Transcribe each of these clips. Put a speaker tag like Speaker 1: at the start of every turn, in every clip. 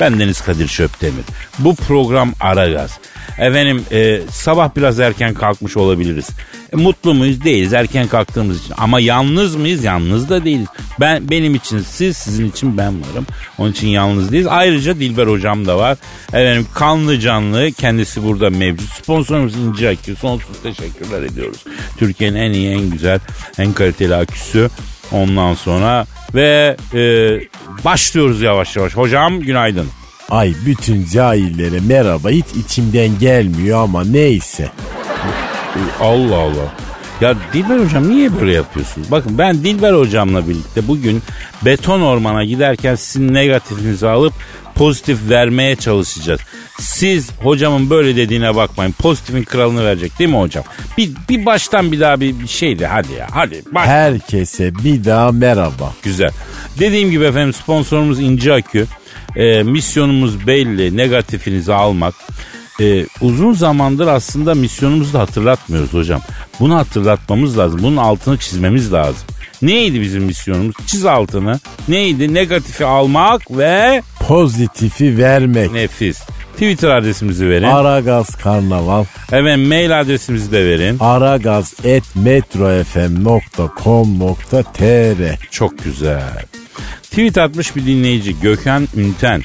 Speaker 1: Ben Deniz Kadir Şöptemir. Bu program Aragaz. Efendim e, sabah biraz erken kalkmış olabiliriz. E, mutlu muyuz? Değiliz erken kalktığımız için. Ama yalnız mıyız? Yalnız da değiliz. Ben Benim için siz, sizin için ben varım. Onun için yalnız değiliz. Ayrıca Dilber hocam da var. Efendim kanlı canlı kendisi burada mevcut. Sponsorumuz İnci Akü. Sonsuz teşekkürler ediyoruz. Türkiye'nin en iyi, en güzel, en kaliteli aküsü. Ondan sonra ve e, başlıyoruz yavaş yavaş. Hocam günaydın.
Speaker 2: Ay bütün cahillere merhaba hiç içimden gelmiyor ama neyse.
Speaker 1: Allah Allah. Ya Dilber hocam niye böyle yapıyorsunuz? Bakın ben Dilber hocamla birlikte bugün beton ormana giderken sizin negatifinizi alıp pozitif vermeye çalışacağız. Siz hocamın böyle dediğine bakmayın. Pozitifin kralını verecek değil mi hocam? Bir, bir baştan bir daha bir, bir şeydi hadi ya hadi. Baş.
Speaker 2: Herkese bir daha merhaba.
Speaker 1: Güzel. Dediğim gibi efendim sponsorumuz İnci Akü. E, misyonumuz belli negatifinizi almak. E, uzun zamandır aslında misyonumuzu da hatırlatmıyoruz hocam. Bunu hatırlatmamız lazım. Bunun altını çizmemiz lazım. Neydi bizim misyonumuz? Çiz altını. Neydi? Negatifi almak ve
Speaker 2: Pozitifi vermek.
Speaker 1: nefis. Twitter adresimizi verin.
Speaker 2: Aragaz Karnaval.
Speaker 1: Efendim mail adresimizi de verin.
Speaker 2: Aragaz et metrofm.com.tr
Speaker 1: Çok güzel. Tweet atmış bir dinleyici Gökhan Ünten.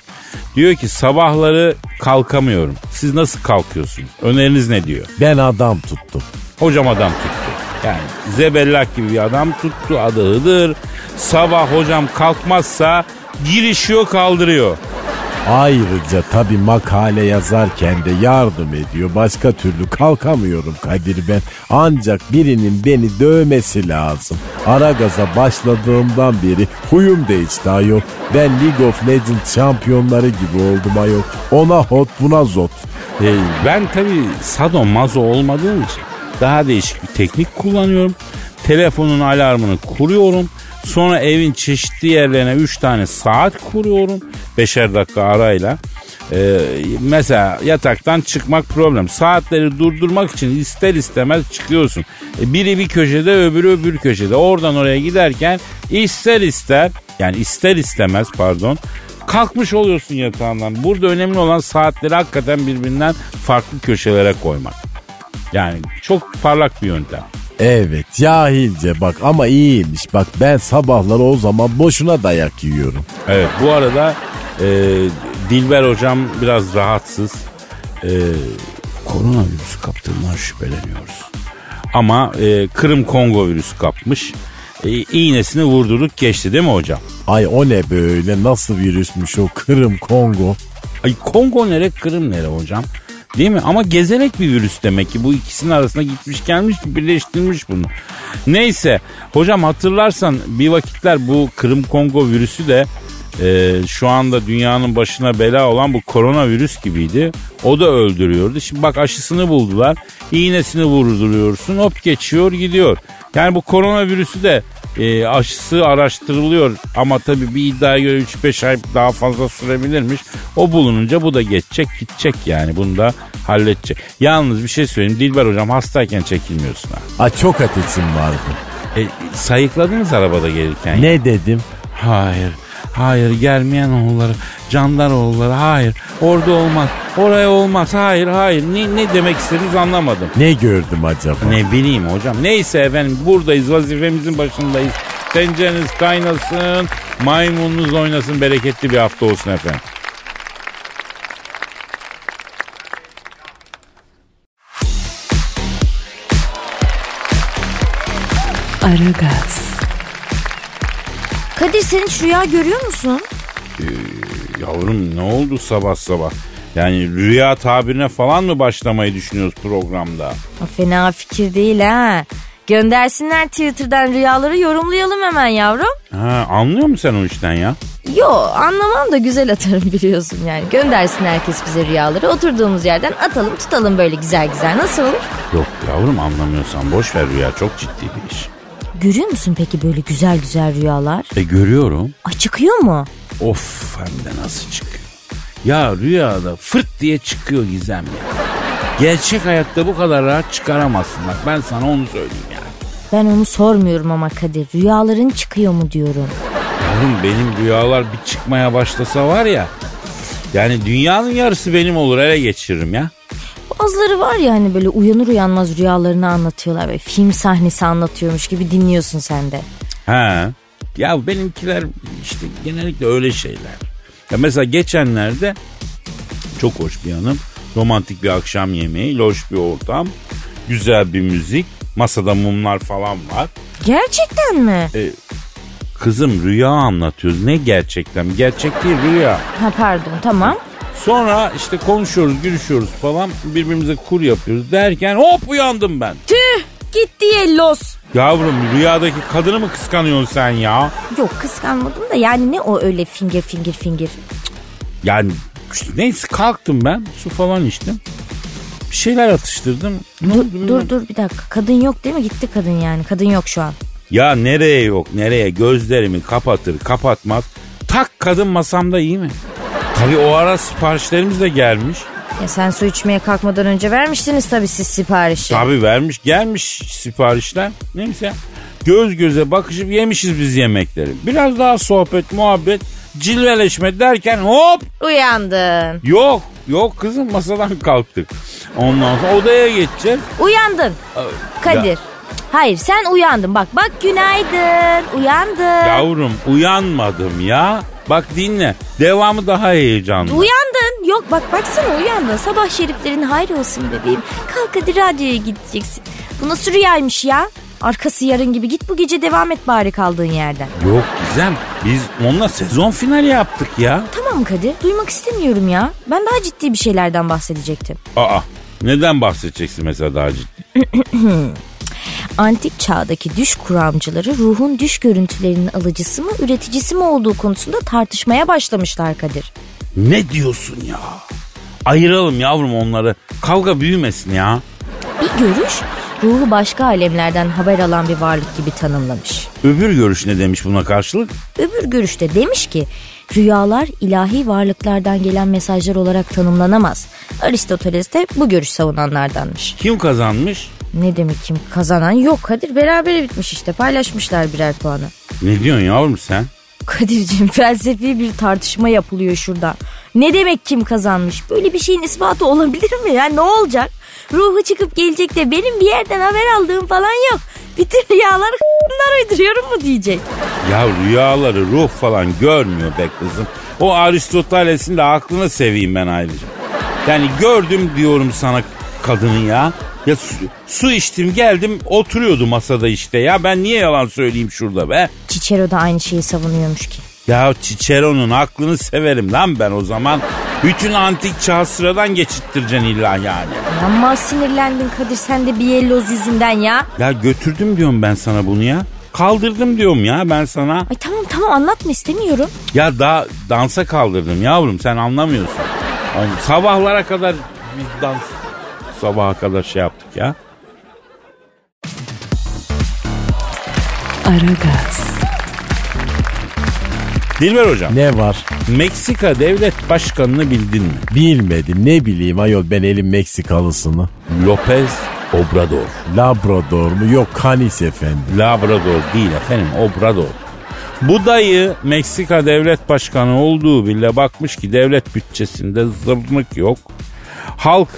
Speaker 1: Diyor ki sabahları kalkamıyorum. Siz nasıl kalkıyorsunuz? Öneriniz ne diyor?
Speaker 2: Ben adam tuttum.
Speaker 1: Hocam adam tuttu. Yani zebellak gibi bir adam tuttu adı Hıdır. Sabah hocam kalkmazsa girişiyor kaldırıyor.
Speaker 2: Ayrıca tabi makale yazarken de yardım ediyor. Başka türlü kalkamıyorum Kadir ben. Ancak birinin beni dövmesi lazım. Aragaz'a başladığımdan beri huyum değişti ayol. Ben League of Legends şampiyonları gibi oldum ayol. Ona hot buna zot.
Speaker 1: Ee, ben tabii sado mazo olmadığım için daha değişik bir teknik kullanıyorum. Telefonun alarmını kuruyorum. Sonra evin çeşitli yerlerine 3 tane saat kuruyorum. Beşer dakika arayla. Ee, mesela yataktan çıkmak problem. Saatleri durdurmak için ister istemez çıkıyorsun. E, biri bir köşede öbürü öbür köşede. Oradan oraya giderken ister ister yani ister istemez pardon kalkmış oluyorsun yatağından. Burada önemli olan saatleri hakikaten birbirinden farklı köşelere koymak. Yani çok parlak bir yöntem.
Speaker 2: Evet cahilce bak ama iyiymiş. Bak ben sabahları o zaman boşuna dayak yiyorum.
Speaker 1: Evet bu arada e, Dilber hocam biraz rahatsız. E, koronavirüs kaptığından şüpheleniyoruz. Ama e, Kırım Kongo virüsü kapmış. E, iğnesini vurdurduk geçti değil mi hocam?
Speaker 2: Ay o ne böyle nasıl virüsmüş o Kırım Kongo.
Speaker 1: Ay Kongo nere Kırım nere hocam? Değil mi? Ama gezenek bir virüs demek ki. Bu ikisinin arasında gitmiş gelmiş birleştirmiş bunu. Neyse hocam hatırlarsan bir vakitler bu Kırım Kongo virüsü de e, şu anda dünyanın başına bela olan bu koronavirüs gibiydi. O da öldürüyordu. Şimdi bak aşısını buldular. İğnesini vurduruyorsun hop geçiyor gidiyor. Yani bu koronavirüsü de e, aşısı araştırılıyor ama tabii bir iddiaya göre 3-5 ay daha fazla sürebilirmiş. O bulununca bu da geçecek gidecek yani bunu da halledecek. Yalnız bir şey söyleyeyim Dilber hocam hastayken çekilmiyorsun ha.
Speaker 2: Ay çok ateşim vardı.
Speaker 1: E, sayıkladınız arabada gelirken.
Speaker 2: Ne dedim?
Speaker 1: Hayır. Hayır gelmeyen oğulları, canlar oğulları hayır. Orada olmaz. Oraya olmaz. Hayır hayır. Ne, ne demek istediniz anlamadım.
Speaker 2: Ne gördüm acaba?
Speaker 1: Ne bileyim hocam. Neyse efendim buradayız vazifemizin başındayız. tencereniz kaynasın, maymununuz oynasın, bereketli bir hafta olsun efendim.
Speaker 3: Aragaz,
Speaker 4: Kadir sen hiç rüya görüyor musun?
Speaker 1: Yavrum ne oldu sabah sabah? Yani rüya tabirine falan mı başlamayı düşünüyoruz programda?
Speaker 4: Fena fikir değil ha. Göndersinler Twitter'dan rüyaları yorumlayalım hemen yavrum.
Speaker 1: Ha, anlıyor musun sen o işten ya?
Speaker 4: Yo anlamam da güzel atarım biliyorsun yani. Göndersin herkes bize rüyaları. Oturduğumuz yerden atalım tutalım böyle güzel güzel. Nasıl olur?
Speaker 1: Yok yavrum anlamıyorsan boş ver rüya çok ciddi bir iş.
Speaker 4: Görüyor musun peki böyle güzel güzel rüyalar?
Speaker 1: E görüyorum.
Speaker 4: Ay çıkıyor mu?
Speaker 1: Of hem de nasıl çıkıyor. Ya rüyada fırt diye çıkıyor gizem ya. Gerçek hayatta bu kadar rahat çıkaramazsın bak ben sana onu söyleyeyim yani.
Speaker 4: Ben onu sormuyorum ama Kadir. Rüyaların çıkıyor mu diyorum.
Speaker 1: Yavrum benim rüyalar bir çıkmaya başlasa var ya. Yani dünyanın yarısı benim olur ele geçiririm ya.
Speaker 4: Bazıları var ya hani böyle uyanır uyanmaz rüyalarını anlatıyorlar. Böyle film sahnesi anlatıyormuş gibi dinliyorsun sen de.
Speaker 1: Ha. Ya benimkiler işte genellikle öyle şeyler. Ya mesela geçenlerde çok hoş bir hanım. Romantik bir akşam yemeği, loş bir ortam, güzel bir müzik, masada mumlar falan var.
Speaker 4: Gerçekten mi?
Speaker 1: Kızım rüya anlatıyoruz. Ne gerçekten? Gerçek değil rüya.
Speaker 4: Ha pardon tamam.
Speaker 1: Sonra işte konuşuyoruz, gülüşüyoruz falan. Birbirimize kur yapıyoruz derken hop uyandım ben.
Speaker 4: Tüh gitti yellos.
Speaker 1: Yavrum rüyadaki kadını mı kıskanıyorsun sen ya?
Speaker 4: Yok kıskanmadım da yani ne o öyle finger finger finger.
Speaker 1: Yani işte neyse kalktım ben su falan içtim. Bir şeyler atıştırdım. Ne
Speaker 4: Dur,
Speaker 1: oldu
Speaker 4: dur dur bir dakika kadın yok değil mi? Gitti kadın yani kadın yok şu an.
Speaker 1: Ya nereye yok nereye gözlerimi kapatır kapatmaz. Tak kadın masamda iyi mi? Tabii o ara siparişlerimiz de gelmiş.
Speaker 4: Ya sen su içmeye kalkmadan önce vermiştiniz tabii siz siparişi.
Speaker 1: Tabii vermiş gelmiş siparişler. Neyse göz göze bakışıp yemişiz biz yemekleri. Biraz daha sohbet muhabbet cilveleşme derken hop
Speaker 4: Uyandın.
Speaker 1: yok yok kızım masadan kalktık. Ondan sonra odaya geçeceğiz.
Speaker 4: Uyandın. Kadir. Hayır sen uyandın. Bak bak günaydın. Uyandın.
Speaker 1: Yavrum uyanmadım ya. Bak dinle. Devamı daha heyecanlı.
Speaker 4: Uyandın. Yok bak baksana uyandın. Sabah şeriflerin hayır olsun bebeğim. Kalk hadi radyoya gideceksin. Bu nasıl rüyaymış ya? Arkası yarın gibi git bu gece devam et bari kaldığın yerden.
Speaker 1: Yok Gizem biz onunla sezon finali yaptık ya.
Speaker 4: Tamam Kadir duymak istemiyorum ya. Ben daha ciddi bir şeylerden bahsedecektim.
Speaker 1: Aa neden bahsedeceksin mesela daha ciddi?
Speaker 4: Antik çağdaki düş kuramcıları ruhun düş görüntülerinin alıcısı mı üreticisi mi olduğu konusunda tartışmaya başlamışlar Kadir.
Speaker 1: Ne diyorsun ya? Ayıralım yavrum onları. Kavga büyümesin ya.
Speaker 4: Bir görüş ruhu başka alemlerden haber alan bir varlık gibi tanımlamış.
Speaker 1: Öbür görüş ne demiş buna karşılık?
Speaker 4: Öbür görüşte demiş ki rüyalar ilahi varlıklardan gelen mesajlar olarak tanımlanamaz. Aristoteles de bu görüş savunanlardanmış.
Speaker 1: Kim kazanmış?
Speaker 4: Ne demek kim kazanan yok Kadir berabere bitmiş işte paylaşmışlar birer puanı.
Speaker 1: Ne diyorsun yavrum sen?
Speaker 4: Kadir'cim felsefi bir tartışma yapılıyor şurada. Ne demek kim kazanmış? Böyle bir şeyin ispatı olabilir mi? Ya ne olacak? Ruhu çıkıp gelecek de benim bir yerden haber aldığım falan yok. Bütün rüyalar bunlar uyduruyorum mu diyecek.
Speaker 1: Ya rüyaları ruh falan görmüyor be kızım. O Aristoteles'in de aklını seveyim ben ayrıca. Yani gördüm diyorum sana kadını ya. Ya su, su içtim geldim oturuyordu masada işte ya. Ben niye yalan söyleyeyim şurada be?
Speaker 4: Cicero da aynı şeyi savunuyormuş ki.
Speaker 1: Ya Cicero'nun aklını severim lan ben o zaman. Bütün antik çağ sıradan geçittireceksin illa yani.
Speaker 4: Ama sinirlendin Kadir sen de bir yelloz yüzünden ya.
Speaker 1: Ya götürdüm diyorum ben sana bunu ya. Kaldırdım diyorum ya ben sana.
Speaker 4: Ay tamam tamam anlatma istemiyorum.
Speaker 1: Ya daha dansa kaldırdım yavrum sen anlamıyorsun. Yani sabahlara kadar biz dans sabaha kadar şey yaptık ya.
Speaker 3: Aragaz,
Speaker 1: Dilber hocam.
Speaker 2: Ne var?
Speaker 1: Meksika devlet başkanını bildin mi?
Speaker 2: Bilmedim ne bileyim ayol ben elim Meksikalısını.
Speaker 1: Lopez Obrador.
Speaker 2: Labrador mu? Yok Canis efendim.
Speaker 1: Labrador değil efendim Obrador. Bu dayı Meksika devlet başkanı olduğu bile bakmış ki devlet bütçesinde zırnık yok. Halk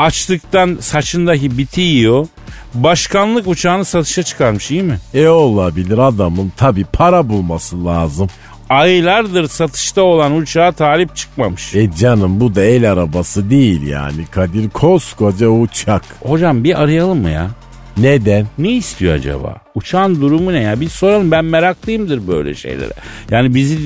Speaker 1: açlıktan saçındaki biti yiyor. başkanlık uçağını satışa çıkarmış iyi mi?
Speaker 2: E olabilir adamın tabi para bulması lazım.
Speaker 1: Aylardır satışta olan uçağa talip çıkmamış.
Speaker 2: E canım bu da el arabası değil yani Kadir koskoca uçak.
Speaker 1: Hocam bir arayalım mı ya?
Speaker 2: Neden?
Speaker 1: Ne istiyor acaba? Uçağın durumu ne ya? Bir soralım ben meraklıyımdır böyle şeylere. Yani bizi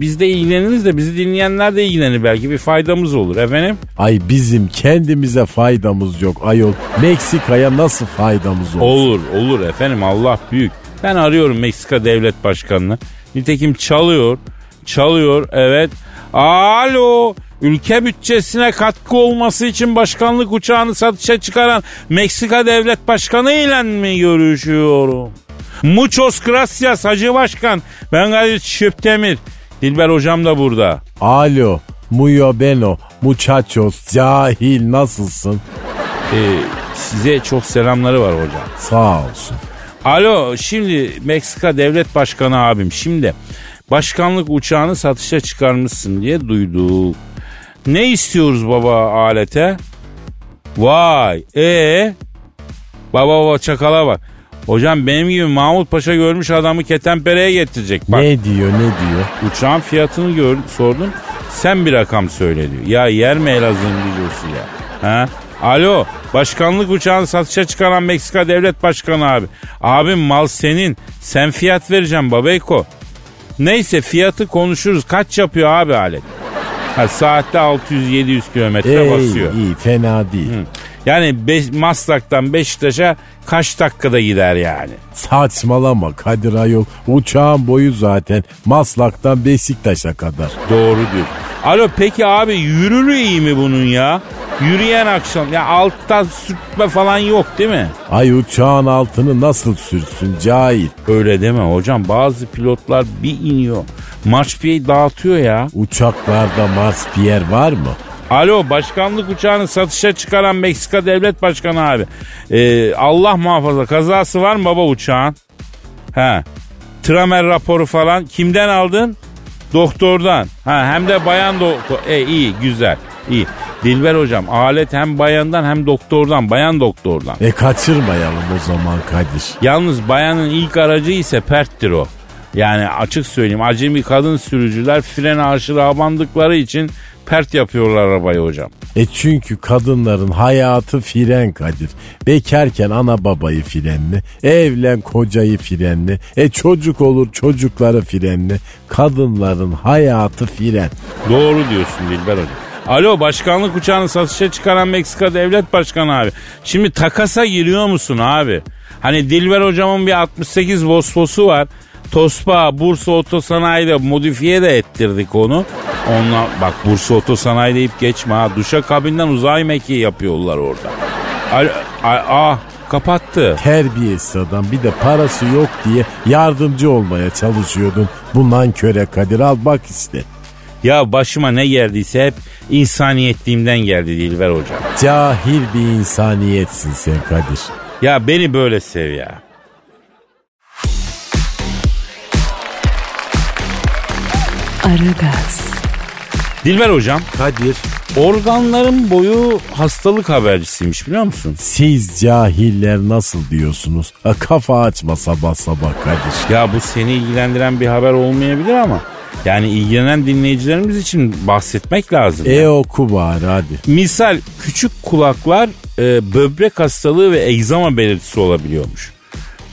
Speaker 1: biz de ilgileniriz de bizi dinleyenler de ilgilenir belki bir faydamız olur efendim.
Speaker 2: Ay bizim kendimize faydamız yok ayol. Meksika'ya nasıl faydamız olur?
Speaker 1: Olur olur efendim Allah büyük. Ben arıyorum Meksika Devlet Başkanı'nı. Nitekim çalıyor. Çalıyor evet. Alo. Ülke bütçesine katkı olması için başkanlık uçağını satışa çıkaran Meksika Devlet Başkanı ile mi görüşüyorum? Muchos gracias Hacı Başkan. Ben Kadir Çöptemir. Dilber hocam da burada.
Speaker 2: Alo. Muyo beno. Muchachos. Cahil nasılsın?
Speaker 1: Ee, size çok selamları var hocam.
Speaker 2: Sağ olsun.
Speaker 1: Alo şimdi Meksika Devlet Başkanı abim şimdi başkanlık uçağını satışa çıkarmışsın diye duyduk. Ne istiyoruz baba alete? Vay ee Baba baba çakala bak. Hocam benim gibi Mahmut Paşa görmüş adamı ketenpereye getirecek. Bak
Speaker 2: Ne diyor ne diyor?
Speaker 1: uçağın fiyatını gördüm sordum. Sen bir rakam söyle diyor. Ya yer mi Elazığ'ın videosu ya? Ha? Alo başkanlık uçağını satışa çıkaran Meksika devlet başkanı abi. Abim mal senin. Sen fiyat vereceğim babeyko. Neyse fiyatı konuşuruz. Kaç yapıyor abi alet? Ha, saatte 600-700 kilometre basıyor.
Speaker 2: iyi fena değil.
Speaker 1: Yani Be- Maslak'tan Beşiktaş'a kaç dakikada gider yani?
Speaker 2: Saçmalama Kadir Ayol. Uçağın boyu zaten Maslak'tan Beşiktaş'a kadar.
Speaker 1: Doğru diyor. Alo peki abi yürürü iyi mi bunun ya? Yürüyen akşam ya alttan sürtme falan yok değil mi?
Speaker 2: Ay uçağın altını nasıl sürsün cahil.
Speaker 1: Öyle deme hocam bazı pilotlar bir iniyor. Marşpiyeyi dağıtıyor ya.
Speaker 2: Uçaklarda Mars Pierre var mı?
Speaker 1: Alo başkanlık uçağını satışa çıkaran Meksika devlet başkanı abi. Ee, Allah muhafaza kazası var mı baba uçağın? He. Tramer raporu falan kimden aldın? Doktordan. Ha hem de bayan doktor. E iyi güzel. iyi. Dilber hocam alet hem bayandan hem doktordan. Bayan doktordan.
Speaker 2: E kaçırmayalım o zaman Kadir.
Speaker 1: Yalnız bayanın ilk aracı ise perttir o. Yani açık söyleyeyim acemi kadın sürücüler frene aşırı abandıkları için pert yapıyorlar arabayı hocam.
Speaker 2: E çünkü kadınların hayatı fren Kadir. Bekarken ana babayı frenli, evlen kocayı frenli, e çocuk olur çocukları frenli. Kadınların hayatı fren.
Speaker 1: Doğru diyorsun Dilber hocam. Alo başkanlık uçağını satışa çıkaran Meksika devlet başkanı abi. Şimdi takasa giriyor musun abi? Hani Dilber hocamın bir 68 Vosfos'u var. Tospa, Bursa Otosanayi'de modifiye de ettirdik onu. Onunla bak Bursa Otosanayi deyip geçme ha. Duşa kabinden uzay mekiği yapıyorlar orada. Alo, a- ah kapattı.
Speaker 2: Terbiyesiz adam bir de parası yok diye yardımcı olmaya çalışıyordun. Bundan köre Kadir al bak işte.
Speaker 1: Ya başıma ne geldiyse hep insaniyetliğimden geldi Dilber hocam.
Speaker 2: Cahil bir insaniyetsin sen Kadir.
Speaker 1: Ya beni böyle sev ya.
Speaker 3: Aragaz,
Speaker 1: Dilber hocam
Speaker 2: Kadir.
Speaker 1: organların boyu hastalık habercisiymiş biliyor musun?
Speaker 2: Siz cahiller nasıl diyorsunuz? Ha, kafa açma sabah sabah Kadir.
Speaker 1: Ya bu seni ilgilendiren bir haber olmayabilir ama yani ilgilenen dinleyicilerimiz için bahsetmek lazım.
Speaker 2: E
Speaker 1: yani.
Speaker 2: oku bari hadi.
Speaker 1: Misal küçük kulaklar e, böbrek hastalığı ve egzama belirtisi olabiliyormuş.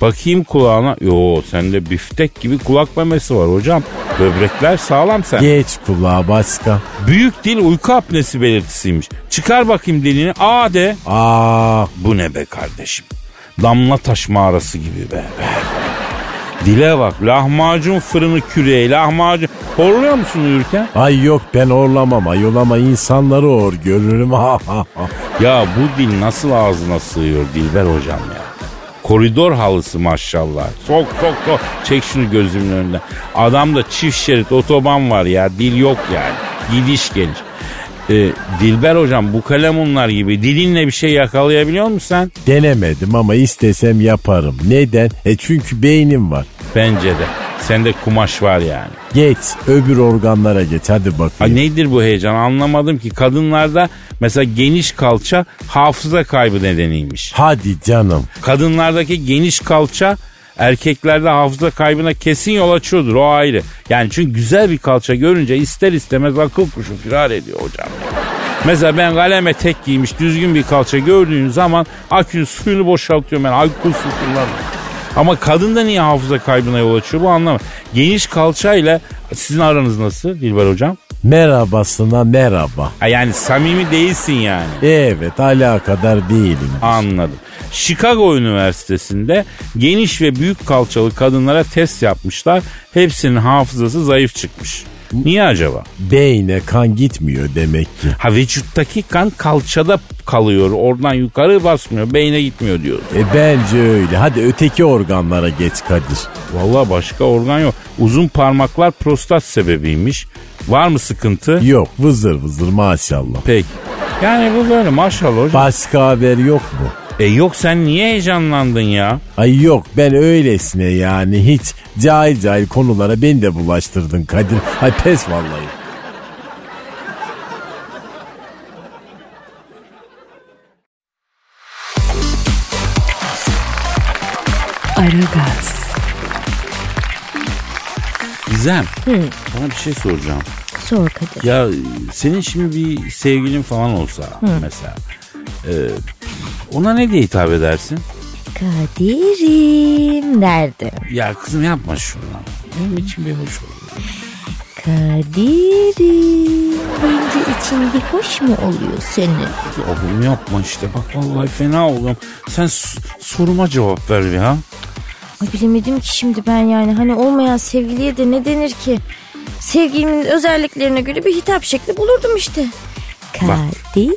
Speaker 1: Bakayım kulağına. Yo sende biftek gibi kulak memesi var hocam. Böbrekler sağlam sen.
Speaker 2: Geç kulağa başka.
Speaker 1: Büyük dil uyku apnesi belirtisiymiş. Çıkar bakayım dilini. Aa de.
Speaker 2: Aa
Speaker 1: Bu ne be kardeşim? Damla taş mağarası gibi be. Dile bak lahmacun fırını küreği lahmacun. Horluyor musun uyurken?
Speaker 2: ay yok ben orlamam ayol ama insanları or görürüm.
Speaker 1: Ya bu dil nasıl ağzına sığıyor Dilber hocam ya? Koridor halısı maşallah. Sok sok sok. Çek şunu gözümün önünden. Adamda çift şerit otoban var ya. Dil yok yani. Gidiş geliş. Ee, Dilber hocam bu kalemunlar gibi dilinle bir şey yakalayabiliyor musun sen?
Speaker 2: Denemedim ama istesem yaparım. Neden? E çünkü beynim var.
Speaker 1: Bence de. Sende kumaş var yani.
Speaker 2: Geç öbür organlara geç hadi
Speaker 1: Ay
Speaker 2: bakayım.
Speaker 1: nedir bu heyecan anlamadım ki. Kadınlarda mesela geniş kalça hafıza kaybı nedeniymiş.
Speaker 2: Hadi canım.
Speaker 1: Kadınlardaki geniş kalça erkeklerde hafıza kaybına kesin yol açıyordur o ayrı. Yani çünkü güzel bir kalça görünce ister istemez akıl kuşu firar ediyor hocam. Mesela ben kaleme tek giymiş düzgün bir kalça gördüğün zaman akünün suyunu boşaltıyorum ben alkol su kullanmıyorum. Ama kadında niye hafıza kaybına yol açıyor bu anlamadım. Geniş kalçayla sizin aranız nasıl Dilber hocam?
Speaker 2: Merhabasına merhaba.
Speaker 1: Ha yani samimi değilsin yani.
Speaker 2: Evet alakadar değilim.
Speaker 1: Anladım. Chicago Üniversitesi'nde geniş ve büyük kalçalı kadınlara test yapmışlar. Hepsinin hafızası zayıf çıkmış. Niye acaba?
Speaker 2: Beyne kan gitmiyor demek ki.
Speaker 1: Ha vücuttaki kan kalçada kalıyor. Oradan yukarı basmıyor. Beyne gitmiyor diyor.
Speaker 2: E bence öyle. Hadi öteki organlara geç Kadir.
Speaker 1: Vallahi başka organ yok. Uzun parmaklar prostat sebebiymiş. Var mı sıkıntı?
Speaker 2: Yok vızır vızır maşallah.
Speaker 1: Peki. Yani bu böyle maşallah hocam.
Speaker 2: Başka haber yok mu?
Speaker 1: E yok sen niye heyecanlandın ya?
Speaker 2: Ay yok ben öylesine yani hiç cahil cahil konulara beni de bulaştırdın Kadir. Ay pes vallahi.
Speaker 3: Aragaz,
Speaker 1: Gizem. Sana bir şey soracağım.
Speaker 4: Sor Kadir.
Speaker 1: Ya senin şimdi bir sevgilin falan olsa mesela. e, ona ne diye hitap edersin?
Speaker 4: Kadir'im derdim.
Speaker 1: Ya kızım yapma şunu. Benim için bir hoş olur.
Speaker 4: Kadir'im deyince için bir hoş mu oluyor senin?
Speaker 1: Oğlum yapma işte bak vallahi fena oluyorum. Sen soruma cevap ver ya.
Speaker 4: Ay bilemedim ki şimdi ben yani hani olmayan sevgiliye de ne denir ki? Sevgilimin özelliklerine göre bir hitap şekli bulurdum işte. Kadir'im.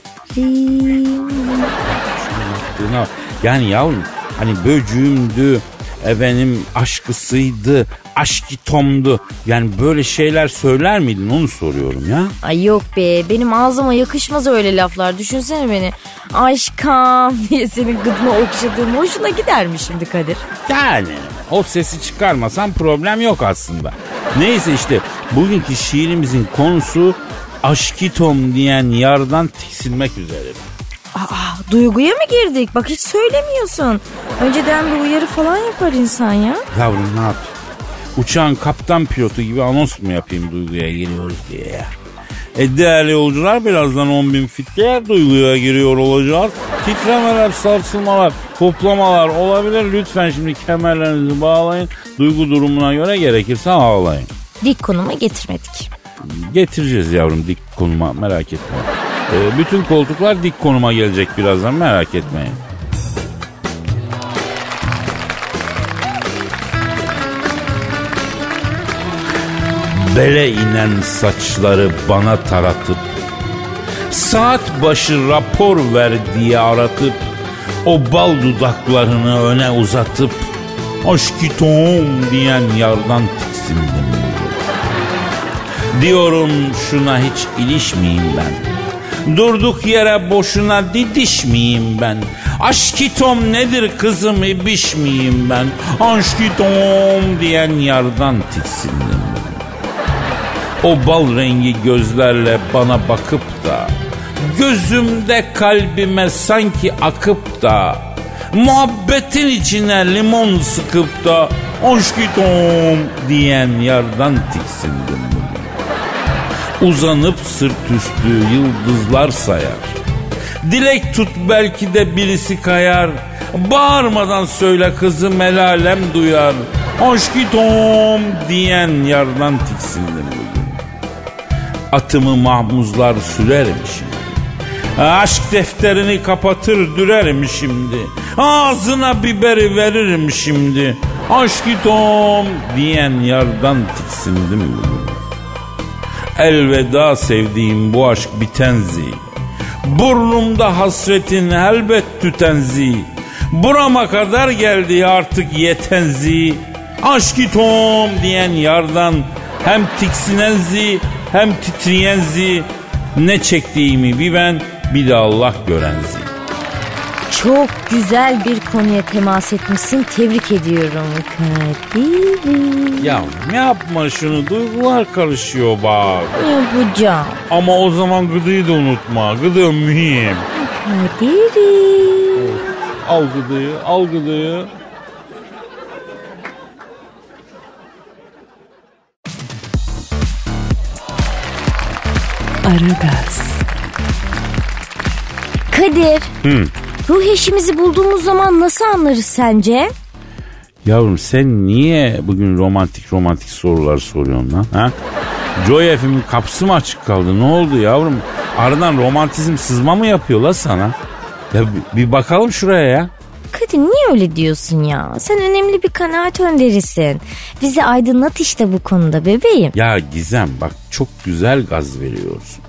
Speaker 1: Yaptığına- Yani yavrum hani böcüğümdü, efendim aşkısıydı, aşkitomdu. Yani böyle şeyler söyler miydin onu soruyorum ya.
Speaker 4: Ay yok be benim ağzıma yakışmaz öyle laflar. Düşünsene beni aşkım diye senin gıdına okşadığım hoşuna gider mi şimdi Kadir?
Speaker 1: Yani o sesi çıkarmasan problem yok aslında. Neyse işte bugünkü şiirimizin konusu aşkitom diyen yardan tiksinmek üzere.
Speaker 4: Aa, duyguya mı girdik? Bak hiç söylemiyorsun. Önceden bir uyarı falan yapar insan ya.
Speaker 1: Yavrum ne yap? Uçağın kaptan pilotu gibi anons mu yapayım duyguya giriyoruz diye ya. E değerli yolcular birazdan 10 bin fitte duyguya giriyor olacağız. Titremeler, sarsılmalar, hoplamalar olabilir. Lütfen şimdi kemerlerinizi bağlayın. Duygu durumuna göre gerekirse ağlayın.
Speaker 4: Dik konuma getirmedik.
Speaker 1: Getireceğiz yavrum dik konuma merak etme. E, bütün koltuklar dik konuma gelecek birazdan merak etmeyin. Bele inen saçları bana taratıp Saat başı rapor ver diye aratıp O bal dudaklarını öne uzatıp Aşkitom diyen yardan tiksindim Diyorum şuna hiç ilişmeyeyim ben Durduk yere boşuna didişmeyeyim ben. Aşkitom nedir kızım ibiş miyim ben. Aşkitom diyen yardan tiksindim. O bal rengi gözlerle bana bakıp da Gözümde kalbime sanki akıp da Muhabbetin içine limon sıkıp da Aşkitom diyen yardan tiksindim. Uzanıp sırt üstü yıldızlar sayar Dilek tut belki de birisi kayar Bağırmadan söyle kızım el alem duyar Aşkitom diyen yardan tiksindim bugün. Atımı mahmuzlar sürerim şimdi. Aşk defterini kapatır dürerim şimdi. Ağzına biberi veririm şimdi. Aşkitom diyen yardan tiksindim bugün. Elveda sevdiğim bu aşk bitenzi. Burnumda hasretin elbet tütenzi. Burama kadar geldi artık yetenzi. Aşkitom diyen yardan hem tiksinenzi hem titreyenzi. Ne çektiğimi bir ben bir de Allah görenzi.
Speaker 4: Çok güzel bir konuya temas etmişsin. Tebrik ediyorum Kadir.
Speaker 1: Ya yapma şunu duygular karışıyor bak.
Speaker 4: Yapacağım.
Speaker 1: Ama o zaman gıdıyı da unutma. Gıdı mühim.
Speaker 4: Kadir'im.
Speaker 1: Al gıdıyı, al gıdıyı.
Speaker 3: Aragaz,
Speaker 4: Kadir.
Speaker 1: Hı.
Speaker 4: Ruh eşimizi bulduğumuz zaman nasıl anlarız sence?
Speaker 1: Yavrum sen niye bugün romantik romantik sorular soruyorsun lan? Ha? Joy FM'in kapısı mı açık kaldı? Ne oldu yavrum? Aradan romantizm sızma mı yapıyor la sana? Ya bir, bakalım şuraya ya.
Speaker 4: Kadir niye öyle diyorsun ya? Sen önemli bir kanaat önderisin. Bizi aydınlat işte bu konuda bebeğim.
Speaker 1: Ya Gizem bak çok güzel gaz veriyorsun.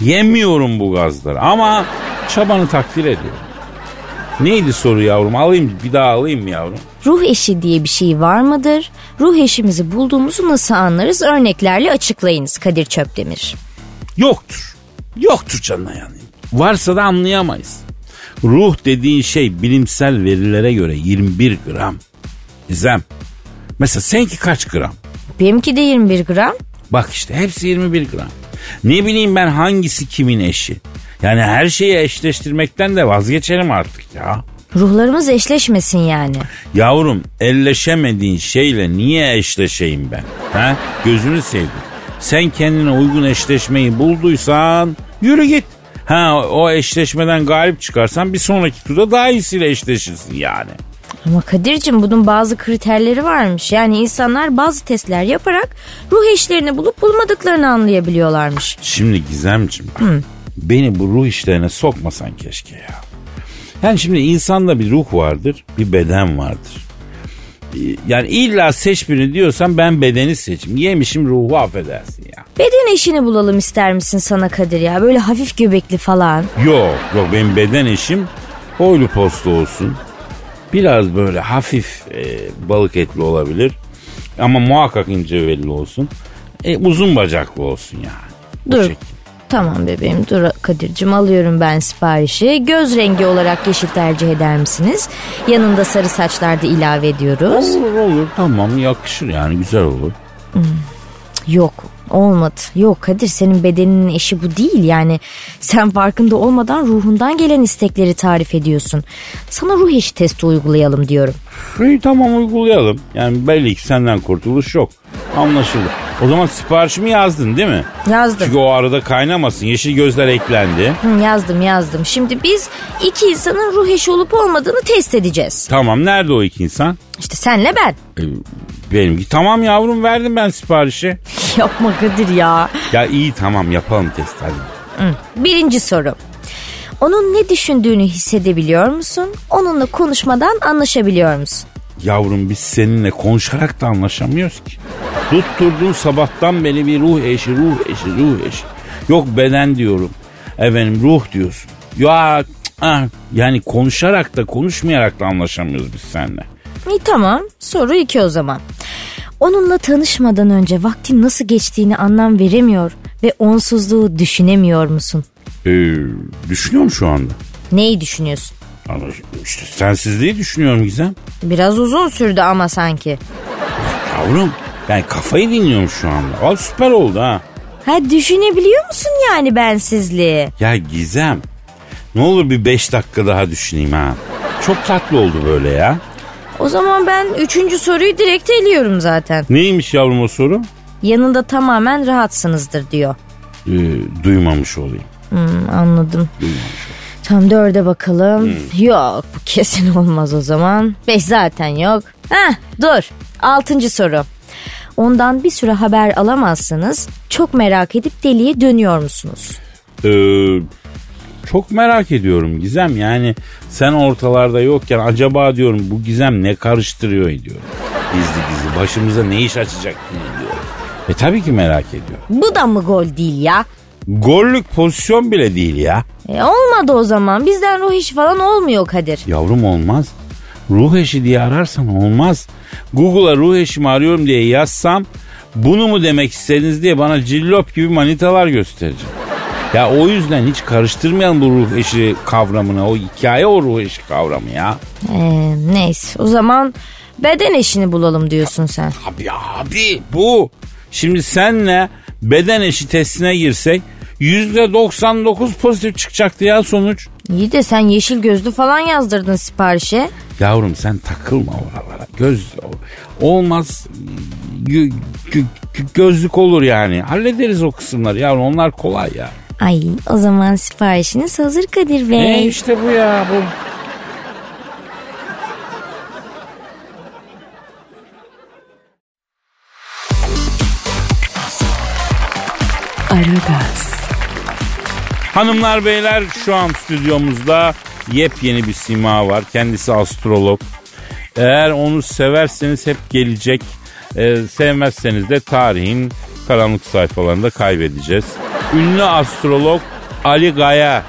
Speaker 1: Yemiyorum bu gazları ama çabanı takdir ediyorum. Neydi soru yavrum? Alayım bir daha alayım mı yavrum?
Speaker 4: Ruh eşi diye bir şey var mıdır? Ruh eşimizi bulduğumuzu nasıl anlarız? Örneklerle açıklayınız Kadir Çöpdemir.
Speaker 1: Yoktur. Yoktur canına yani. Varsa da anlayamayız. Ruh dediğin şey bilimsel verilere göre 21 gram. Gizem. Mesela seninki kaç gram?
Speaker 4: Benimki de 21 gram.
Speaker 1: Bak işte hepsi 21 gram. Ne bileyim ben hangisi kimin eşi. Yani her şeyi eşleştirmekten de vazgeçelim artık ya.
Speaker 4: Ruhlarımız eşleşmesin yani.
Speaker 1: Yavrum elleşemediğin şeyle niye eşleşeyim ben? Ha? Gözünü sevdim. Sen kendine uygun eşleşmeyi bulduysan yürü git. Ha o eşleşmeden galip çıkarsan bir sonraki turda daha iyisiyle eşleşirsin yani.
Speaker 4: Ama Kadir'cim bunun bazı kriterleri varmış. Yani insanlar bazı testler yaparak ruh eşlerini bulup bulmadıklarını anlayabiliyorlarmış.
Speaker 1: Şimdi Gizemciğim bak, beni bu ruh işlerine sokmasan keşke ya. Yani şimdi insanda bir ruh vardır, bir beden vardır. Ee, Yani illa seç birini diyorsan ben bedeni seçim. Yemişim ruhu affedersin ya.
Speaker 4: Beden eşini bulalım ister misin sana Kadir ya? Böyle hafif göbekli falan.
Speaker 1: Yok yok benim beden eşim boylu postlu olsun. Biraz böyle hafif e, balık etli olabilir. Ama muhakkak ince belli olsun. E, uzun bacaklı olsun yani.
Speaker 4: Dur. Tamam bebeğim dur Kadir'cim alıyorum ben siparişi. Göz rengi olarak yeşil tercih eder misiniz? Yanında sarı saçlar da ilave ediyoruz.
Speaker 1: Olur olur tamam yakışır yani güzel olur.
Speaker 4: Yok olmadı. Yok Kadir senin bedeninin eşi bu değil yani. Sen farkında olmadan ruhundan gelen istekleri tarif ediyorsun. Sana ruh eşi testi uygulayalım diyorum.
Speaker 1: İyi tamam uygulayalım. Yani belli ki senden kurtuluş yok. Anlaşıldı. O zaman siparişimi yazdın değil mi?
Speaker 4: Yazdım.
Speaker 1: Çünkü o arada kaynamasın. Yeşil gözler eklendi.
Speaker 4: Hı, yazdım yazdım. Şimdi biz iki insanın ruh eşi olup olmadığını test edeceğiz.
Speaker 1: Tamam nerede o iki insan?
Speaker 4: İşte senle ben.
Speaker 1: E, benimki tamam yavrum verdim ben siparişi.
Speaker 4: Yapma Kadir ya.
Speaker 1: Ya iyi tamam yapalım test hadi.
Speaker 4: Birinci soru. Onun ne düşündüğünü hissedebiliyor musun? Onunla konuşmadan anlaşabiliyor musun?
Speaker 1: Yavrum biz seninle konuşarak da anlaşamıyoruz ki. Tutturdun sabahtan beri bir ruh eşi, ruh eşi, ruh eşi. Yok beden diyorum. Efendim ruh diyorsun. Ya ah, yani konuşarak da konuşmayarak da anlaşamıyoruz biz seninle.
Speaker 4: İyi tamam. Soru iki o zaman. Onunla tanışmadan önce vaktin nasıl geçtiğini anlam veremiyor ve onsuzluğu düşünemiyor musun?
Speaker 1: Ee, düşünüyorum şu anda.
Speaker 4: Neyi düşünüyorsun?
Speaker 1: Ama işte sensizliği düşünüyorum Gizem.
Speaker 4: Biraz uzun sürdü ama sanki.
Speaker 1: Yavrum ben kafayı dinliyorum şu anda. Al süper oldu ha.
Speaker 4: Ha düşünebiliyor musun yani bensizliği?
Speaker 1: Ya Gizem ne olur bir beş dakika daha düşüneyim ha. Çok tatlı oldu böyle ya.
Speaker 4: O zaman ben üçüncü soruyu direkt eliyorum zaten.
Speaker 1: Neymiş yavrum o soru?
Speaker 4: Yanında tamamen rahatsınızdır diyor.
Speaker 1: Ee, duymamış olayım.
Speaker 4: Hmm, anladım.
Speaker 1: Duymamış
Speaker 4: Tam dörde bakalım. Yok bu kesin olmaz o zaman. Beş zaten yok. Heh dur. Altıncı soru. Ondan bir süre haber alamazsanız çok merak edip deliye dönüyor musunuz?
Speaker 1: Ee, çok merak ediyorum Gizem. Yani sen ortalarda yokken acaba diyorum bu Gizem ne karıştırıyor diyorum. Gizli gizli başımıza ne iş açacak diye diyorum. E tabii ki merak ediyorum.
Speaker 4: Bu da mı gol değil ya?
Speaker 1: Gollük pozisyon bile değil ya.
Speaker 4: E, olmadı o zaman. Bizden ruh işi falan olmuyor Kadir.
Speaker 1: Yavrum olmaz. Ruh eşi diye ararsan olmaz. Google'a ruh eşimi arıyorum diye yazsam bunu mu demek istediniz diye bana cillop gibi manitalar gösterecek. Ya o yüzden hiç karıştırmayalım bu ruh eşi kavramını. O hikaye o ruh eşi kavramı ya.
Speaker 4: Ee, neyse o zaman beden eşini bulalım diyorsun sen.
Speaker 1: Abi abi bu. Şimdi senle beden eşi testine girsek %99 pozitif çıkacaktı ya sonuç.
Speaker 4: İyi de sen yeşil gözlü falan yazdırdın siparişe.
Speaker 1: Yavrum sen takılma oralara. Göz olmaz gö- gö- gö- gözlük olur yani. Hallederiz o kısımları yavrum onlar kolay ya.
Speaker 4: Ay o zaman siparişiniz hazır Kadir Bey.
Speaker 1: E işte bu ya bu. Hanımlar beyler şu an stüdyomuzda yepyeni bir sima var. Kendisi astrolog. Eğer onu severseniz hep gelecek. Ee, sevmezseniz de tarihin karanlık sayfalarında kaybedeceğiz. Ünlü astrolog Ali Gaya.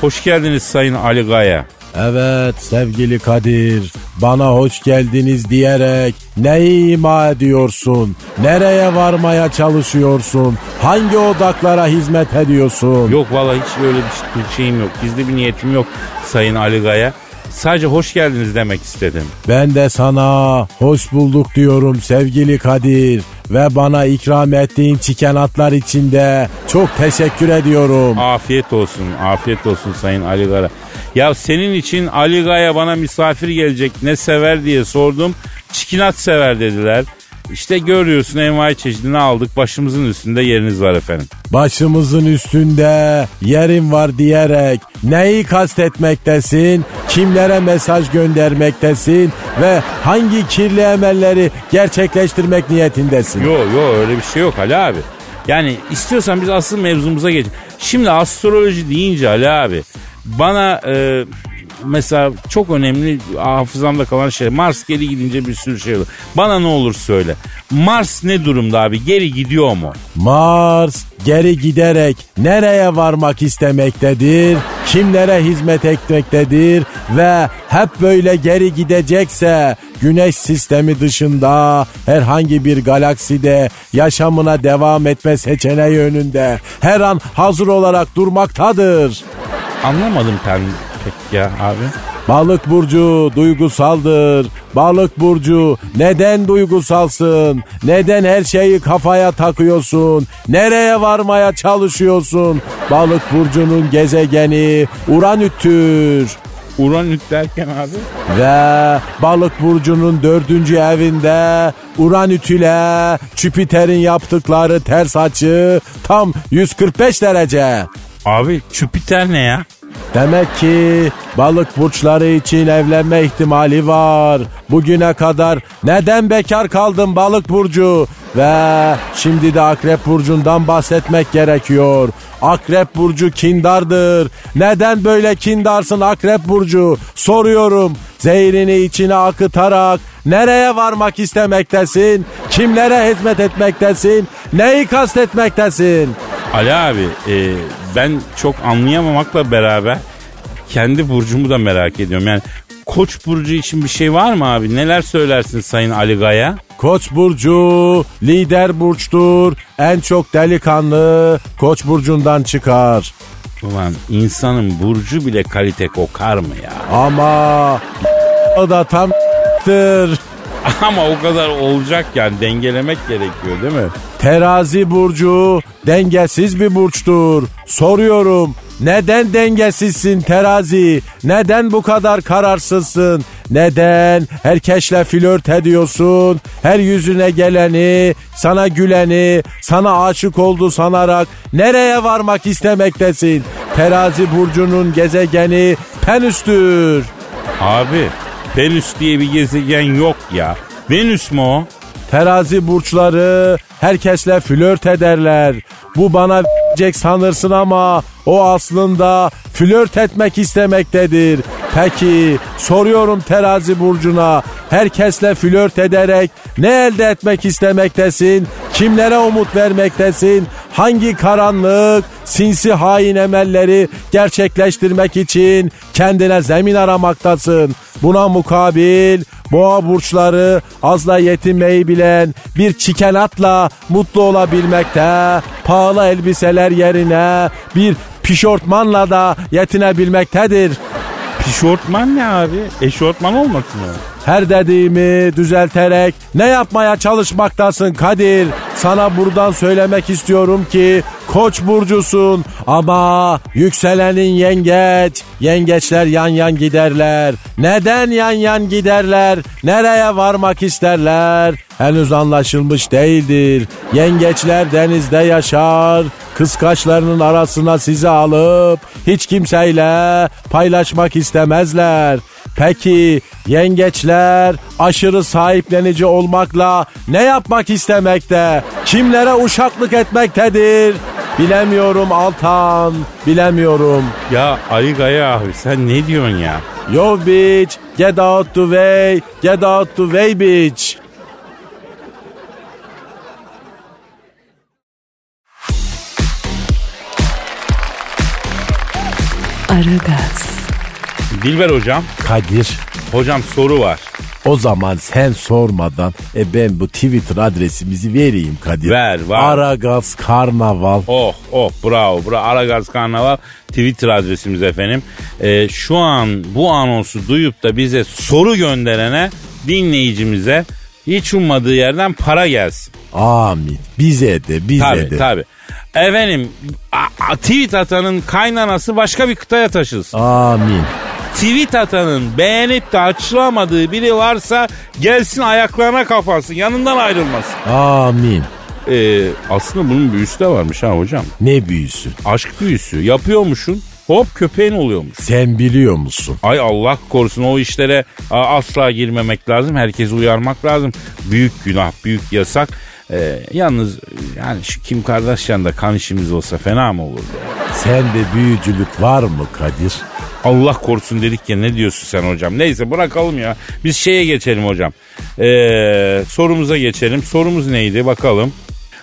Speaker 1: Hoş geldiniz Sayın Ali Gaya.
Speaker 2: Evet sevgili Kadir bana hoş geldiniz diyerek neyi ima ediyorsun? Nereye varmaya çalışıyorsun? Hangi odaklara hizmet ediyorsun?
Speaker 1: Yok valla hiç öyle bir bir şeyim yok. Gizli bir niyetim yok Sayın Ali Gaya. Sadece hoş geldiniz demek istedim.
Speaker 2: Ben de sana hoş bulduk diyorum sevgili Kadir ve bana ikram ettiğin çikenatlar için de çok teşekkür ediyorum.
Speaker 1: Afiyet olsun, afiyet olsun Sayın Ali Gaya. Ya senin için Ali Gaya bana misafir gelecek ne sever diye sordum. Çikinat sever dediler. İşte görüyorsun envai çeşidini aldık. Başımızın üstünde yeriniz var efendim.
Speaker 2: Başımızın üstünde yerim var diyerek neyi kastetmektesin? Kimlere mesaj göndermektesin? Ve hangi kirli emelleri gerçekleştirmek niyetindesin?
Speaker 1: Yo yo öyle bir şey yok Ali abi. Yani istiyorsan biz asıl mevzumuza geçelim. Şimdi astroloji deyince Ali abi bana e, mesela çok önemli hafızamda kalan şey Mars geri gidince bir sürü şey olur. Bana ne olur söyle. Mars ne durumda abi? Geri gidiyor mu?
Speaker 2: Mars geri giderek nereye varmak istemektedir? Kimlere hizmet etmektedir? Ve hep böyle geri gidecekse Güneş sistemi dışında herhangi bir galakside yaşamına devam etme seçeneği önünde her an hazır olarak durmaktadır.
Speaker 1: Anlamadım ben pek ya abi.
Speaker 2: Balık burcu duygusaldır. Balık burcu neden duygusalsın? Neden her şeyi kafaya takıyorsun? Nereye varmaya çalışıyorsun? Balık burcunun gezegeni Uranüs'tür.
Speaker 1: Uranüs derken abi.
Speaker 2: Ve balık burcunun dördüncü evinde Uranüs ile Jüpiter'in yaptıkları ters açı tam 145 derece.
Speaker 1: Abi Jüpiter ne ya?
Speaker 2: Demek ki balık burçları için evlenme ihtimali var. Bugüne kadar neden bekar kaldın balık burcu? Ve şimdi de akrep burcundan bahsetmek gerekiyor. Akrep burcu kindardır. Neden böyle kindarsın akrep burcu? Soruyorum. Zehrini içine akıtarak nereye varmak istemektesin? Kimlere hizmet etmektesin? Neyi kastetmektesin?
Speaker 1: Ali abi e, ben çok anlayamamakla beraber kendi burcumu da merak ediyorum. Yani Koç burcu için bir şey var mı abi? Neler söylersin Sayın Ali Gaya?
Speaker 2: Koç burcu lider burçtur. En çok delikanlı Koç burcundan çıkar.
Speaker 1: Ulan insanın burcu bile kalite kokar mı ya?
Speaker 2: Ama o da tam tır.
Speaker 1: Ama o kadar olacak yani dengelemek gerekiyor değil mi?
Speaker 2: Terazi burcu dengesiz bir burçtur. Soruyorum neden dengesizsin terazi? Neden bu kadar kararsızsın? Neden herkesle flört ediyorsun? Her yüzüne geleni, sana güleni, sana aşık oldu sanarak nereye varmak istemektesin? Terazi burcunun gezegeni Penüs'tür.
Speaker 1: Abi Venüs diye bir gezegen yok ya. Venüs mü o?
Speaker 2: Terazi burçları herkesle flört ederler. Bu bana verecek sanırsın ama o aslında flört etmek istemektedir. Peki soruyorum terazi burcuna herkesle flört ederek ne elde etmek istemektesin? Kimlere umut vermektesin? Hangi karanlık, sinsi hain emelleri gerçekleştirmek için kendine zemin aramaktasın. Buna mukabil boğa burçları azla yetinmeyi bilen bir çikenatla mutlu olabilmekte, pahalı elbiseler yerine bir pişortmanla da yetinebilmektedir.
Speaker 1: Pişortman ne abi? Eşortman olmasın o?
Speaker 2: Her dediğimi düzelterek ne yapmaya çalışmaktasın Kadir? Sana buradan söylemek istiyorum ki koç burcusun ama yükselenin yengeç. Yengeçler yan yan giderler. Neden yan yan giderler? Nereye varmak isterler? Henüz anlaşılmış değildir. Yengeçler denizde yaşar. Kıskaçlarının arasına sizi alıp hiç kimseyle paylaşmak istemezler. Peki yengeçler aşırı sahiplenici olmakla ne yapmak istemekte? Kimlere uşaklık etmektedir? Bilemiyorum Altan, bilemiyorum.
Speaker 1: Ya Ali Gaya abi sen ne diyorsun ya?
Speaker 2: Yo bitch, get out the way, get out the way bitch.
Speaker 3: Aragaz,
Speaker 1: Dilber hocam.
Speaker 2: Kadir,
Speaker 1: Hocam soru var.
Speaker 2: o zaman sen sormadan e ben bu Twitter adresimizi vereyim Kadir.
Speaker 1: Ver, var.
Speaker 2: Aragaz Karnaval.
Speaker 1: Oh oh bravo bravo Aragaz Karnaval Twitter adresimiz efendim. Ee, şu an bu anonsu duyup da bize soru gönderene dinleyicimize hiç ummadığı yerden para gelsin.
Speaker 2: Amin. Bize de, bize
Speaker 1: Tabii
Speaker 2: de.
Speaker 1: tabii. Efendim tweet atanın kaynanası başka bir kıtaya taşılsın.
Speaker 2: Amin.
Speaker 1: Tweet atanın beğenip de açılamadığı biri varsa gelsin ayaklarına kapansın yanından ayrılmasın.
Speaker 2: Amin.
Speaker 1: Ee, aslında bunun büyüsü de varmış ha hocam.
Speaker 2: Ne büyüsün?
Speaker 1: Aşk büyüsü yapıyormuşsun hop köpeğin oluyormuş.
Speaker 2: Sen biliyor musun?
Speaker 1: Ay Allah korusun o işlere asla girmemek lazım. Herkesi uyarmak lazım. Büyük günah, büyük yasak. Ee, yalnız yani şu Kim Kardashian'da kan işimiz olsa fena mı olurdu?
Speaker 2: Sende büyücülük var mı Kadir?
Speaker 1: Allah korusun dedik ya ne diyorsun sen hocam? Neyse bırakalım ya. Biz şeye geçelim hocam. Ee, sorumuza geçelim. Sorumuz neydi bakalım.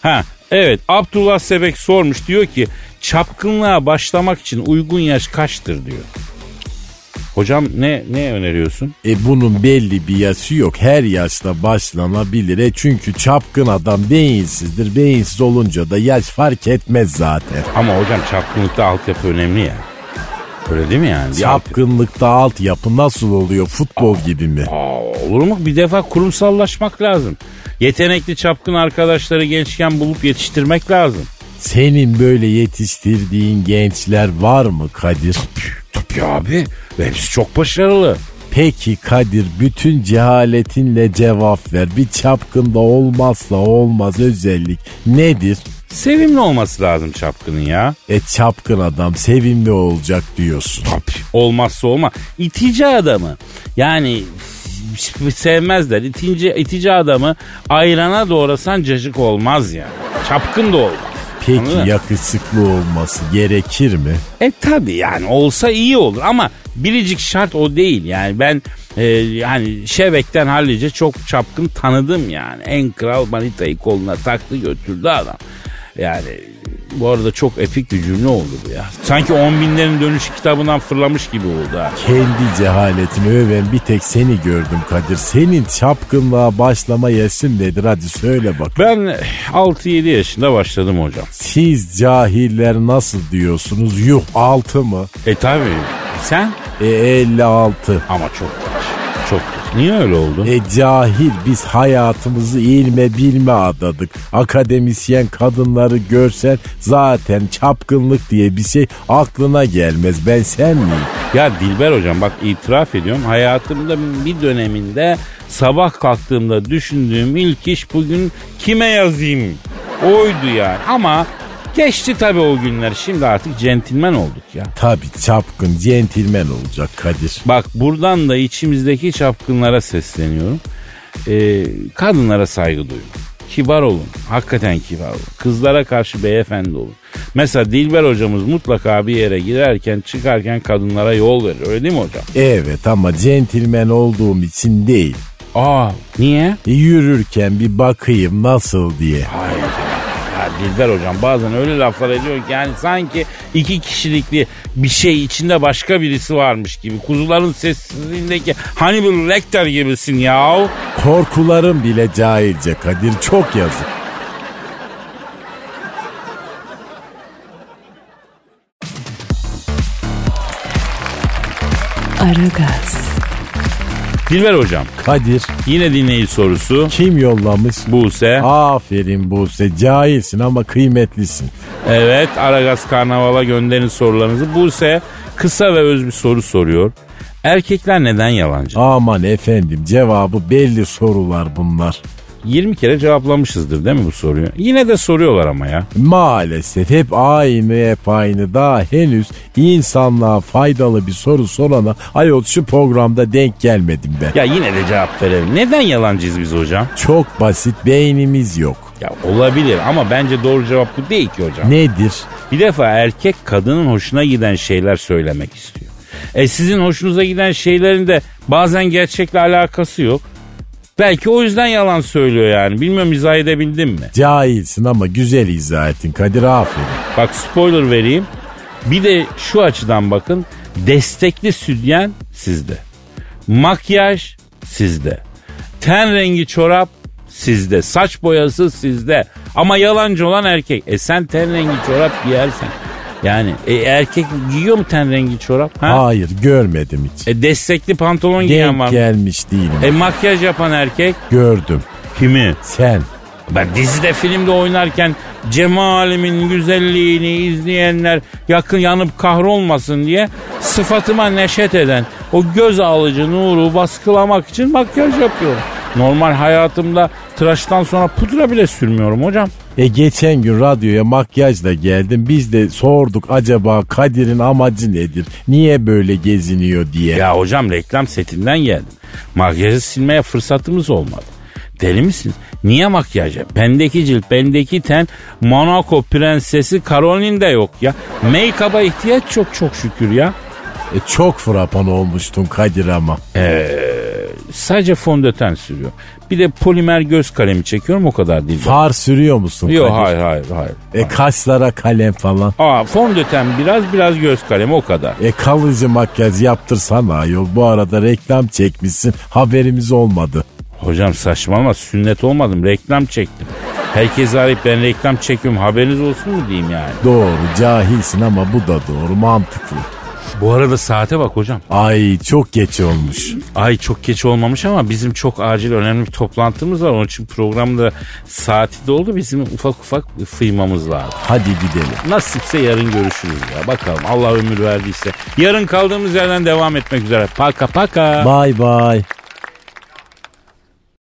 Speaker 1: Ha evet Abdullah Sebek sormuş diyor ki çapkınlığa başlamak için uygun yaş kaçtır diyor. Hocam ne ne öneriyorsun?
Speaker 2: E bunun belli bir yaşı yok. Her yaşta başlanabilir. E çünkü çapkın adam beyinsizdir. Beyinsiz olunca da yaş fark etmez zaten.
Speaker 1: Ama hocam çapkınlıkta altyapı önemli ya. Öyle değil mi yani? Bir alt-
Speaker 2: altyapı nasıl oluyor? Futbol gibi mi?
Speaker 1: Aa, olur mu? Bir defa kurumsallaşmak lazım. Yetenekli çapkın arkadaşları gençken bulup yetiştirmek lazım.
Speaker 2: Senin böyle yetiştirdiğin gençler var mı Kadir?
Speaker 1: Tabii abi. Hepsi çok başarılı.
Speaker 2: Peki Kadir bütün cehaletinle cevap ver. Bir çapkında olmazsa olmaz özellik nedir?
Speaker 1: Sevimli olması lazım çapkının ya.
Speaker 2: E çapkın adam sevimli olacak diyorsun.
Speaker 1: Tabii. Olmazsa olmaz. İtici adamı. Yani sevmezler. İtici, itici adamı ayrana doğrasan cacık olmaz ya. Çapkın da olmaz.
Speaker 2: Peki
Speaker 1: Anladın
Speaker 2: yakışıklı olması gerekir mi?
Speaker 1: E tabi yani olsa iyi olur ama biricik şart o değil. Yani ben e, yani Şebek'ten hallice çok çapkın tanıdım yani. En kral manitayı koluna taktı götürdü adam. Yani bu arada çok epik bir cümle oldu bu ya. Sanki on binlerin dönüşü kitabından fırlamış gibi oldu ha.
Speaker 2: Kendi cehaletini öven bir tek seni gördüm Kadir. Senin çapkınlığa başlama yaşın nedir hadi söyle bak.
Speaker 1: Ben 6-7 yaşında başladım hocam.
Speaker 2: Siz cahiller nasıl diyorsunuz? Yuh altı mı?
Speaker 1: E tabi sen
Speaker 2: E 56.
Speaker 1: ama çok. Niye öyle oldu?
Speaker 2: E cahil biz hayatımızı ilme bilme adadık. Akademisyen kadınları görsen zaten çapkınlık diye bir şey aklına gelmez. Ben sen miyim?
Speaker 1: Ya Dilber hocam bak itiraf ediyorum hayatımda bir döneminde sabah kalktığımda düşündüğüm ilk iş bugün kime yazayım oydu yani ama geçti tabii o günler şimdi artık centilmen olduk ya.
Speaker 2: Tabii çapkın centilmen olacak Kadir.
Speaker 1: Bak buradan da içimizdeki çapkınlara sesleniyorum. Ee, kadınlara saygı duyun. Kibar olun. Hakikaten kibar olun. Kızlara karşı beyefendi olun. Mesela Dilber hocamız mutlaka bir yere girerken çıkarken kadınlara yol verir. Öyle değil mi hocam?
Speaker 2: Evet ama centilmen olduğum için değil.
Speaker 1: Aa niye?
Speaker 2: E, yürürken bir bakayım nasıl diye.
Speaker 1: Hayır. Ya Dilber hocam bazen öyle laflar ediyor ki yani sanki iki kişilikli bir şey içinde başka birisi varmış gibi. Kuzuların sessizliğindeki Hannibal Lecter gibisin ya.
Speaker 2: Korkularım bile cahilce Kadir çok yazık.
Speaker 3: Aragaz,
Speaker 1: Dilber hocam
Speaker 2: Kadir
Speaker 1: yine dinleyici sorusu.
Speaker 2: kim yollamış?
Speaker 1: Buse.
Speaker 2: Aferin Buse cahilsin ama kıymetlisin.
Speaker 1: Evet Aragaz Karnaval'a gönderin sorularınızı. Buse kısa ve öz bir soru soruyor. Erkekler neden yalancı?
Speaker 2: Aman efendim cevabı belli sorular bunlar.
Speaker 1: 20 kere cevaplamışızdır değil mi bu soruyu? Yine de soruyorlar ama ya.
Speaker 2: Maalesef hep aynı hep aynı daha henüz insanlığa faydalı bir soru sorana ayol şu programda denk gelmedim ben.
Speaker 1: Ya yine de cevap verelim. Neden yalancıyız biz hocam?
Speaker 2: Çok basit beynimiz yok.
Speaker 1: Ya olabilir ama bence doğru cevap bu değil ki hocam.
Speaker 2: Nedir?
Speaker 1: Bir defa erkek kadının hoşuna giden şeyler söylemek istiyor. E sizin hoşunuza giden şeylerin de bazen gerçekle alakası yok. Belki o yüzden yalan söylüyor yani. Bilmiyorum izah edebildim mi?
Speaker 2: Cahilsin ama güzel izah ettin Kadir aferin.
Speaker 1: Bak spoiler vereyim. Bir de şu açıdan bakın. Destekli sütyen sizde. Makyaj sizde. Ten rengi çorap sizde. Saç boyası sizde. Ama yalancı olan erkek. E sen ten rengi çorap giyersen. Yani e, erkek giyiyor mu ten rengi çorap? Ha?
Speaker 2: Hayır görmedim hiç.
Speaker 1: E, destekli pantolon giyen var
Speaker 2: Denk
Speaker 1: mı?
Speaker 2: gelmiş değilim.
Speaker 1: E makyaj yapan erkek
Speaker 2: Gördüm.
Speaker 1: kimi?
Speaker 2: Sen.
Speaker 1: Ben dizide filmde oynarken cemalimin güzelliğini izleyenler yakın yanıp kahrolmasın diye sıfatıma neşet eden o göz alıcı nuru baskılamak için makyaj yapıyorum. Normal hayatımda tıraştan sonra pudra bile sürmüyorum hocam.
Speaker 2: E geçen gün radyoya makyajla geldim. Biz de sorduk acaba Kadir'in amacı nedir? Niye böyle geziniyor diye.
Speaker 1: Ya hocam reklam setinden geldim. Makyajı silmeye fırsatımız olmadı. Deli misiniz? Niye makyaj yap? Bendeki cilt, bendeki ten Monaco prensesi Caroline'de yok ya. Make-up'a ihtiyaç yok çok şükür ya.
Speaker 2: E çok frapan olmuştun Kadir ama.
Speaker 1: Sadece fondöten sürüyor. Bir de polimer göz kalemi çekiyorum o kadar değil.
Speaker 2: Far sürüyor musun
Speaker 1: Yok hayır hayır hayır.
Speaker 2: E kaşlara kalem falan.
Speaker 1: Aa fondöten biraz biraz göz kalemi o kadar.
Speaker 2: E kalıcı makyaj yaptırsana ayol. Bu arada reklam çekmişsin. Haberimiz olmadı.
Speaker 1: Hocam saçmalama sünnet olmadım reklam çektim. Herkes arayıp ben reklam çekiyorum haberiniz olsun mu diyeyim yani.
Speaker 2: Doğru cahilsin ama bu da doğru mantıklı.
Speaker 1: Bu arada saate bak hocam.
Speaker 2: Ay çok geç olmuş.
Speaker 1: Ay çok geç olmamış ama bizim çok acil önemli bir toplantımız var. Onun için programda saati doldu. Bizim ufak ufak fıymamız lazım.
Speaker 2: Hadi gidelim.
Speaker 1: Nasipse yarın görüşürüz ya. Bakalım Allah ömür verdiyse. Yarın kaldığımız yerden devam etmek üzere. Paka paka.
Speaker 2: Bye bye.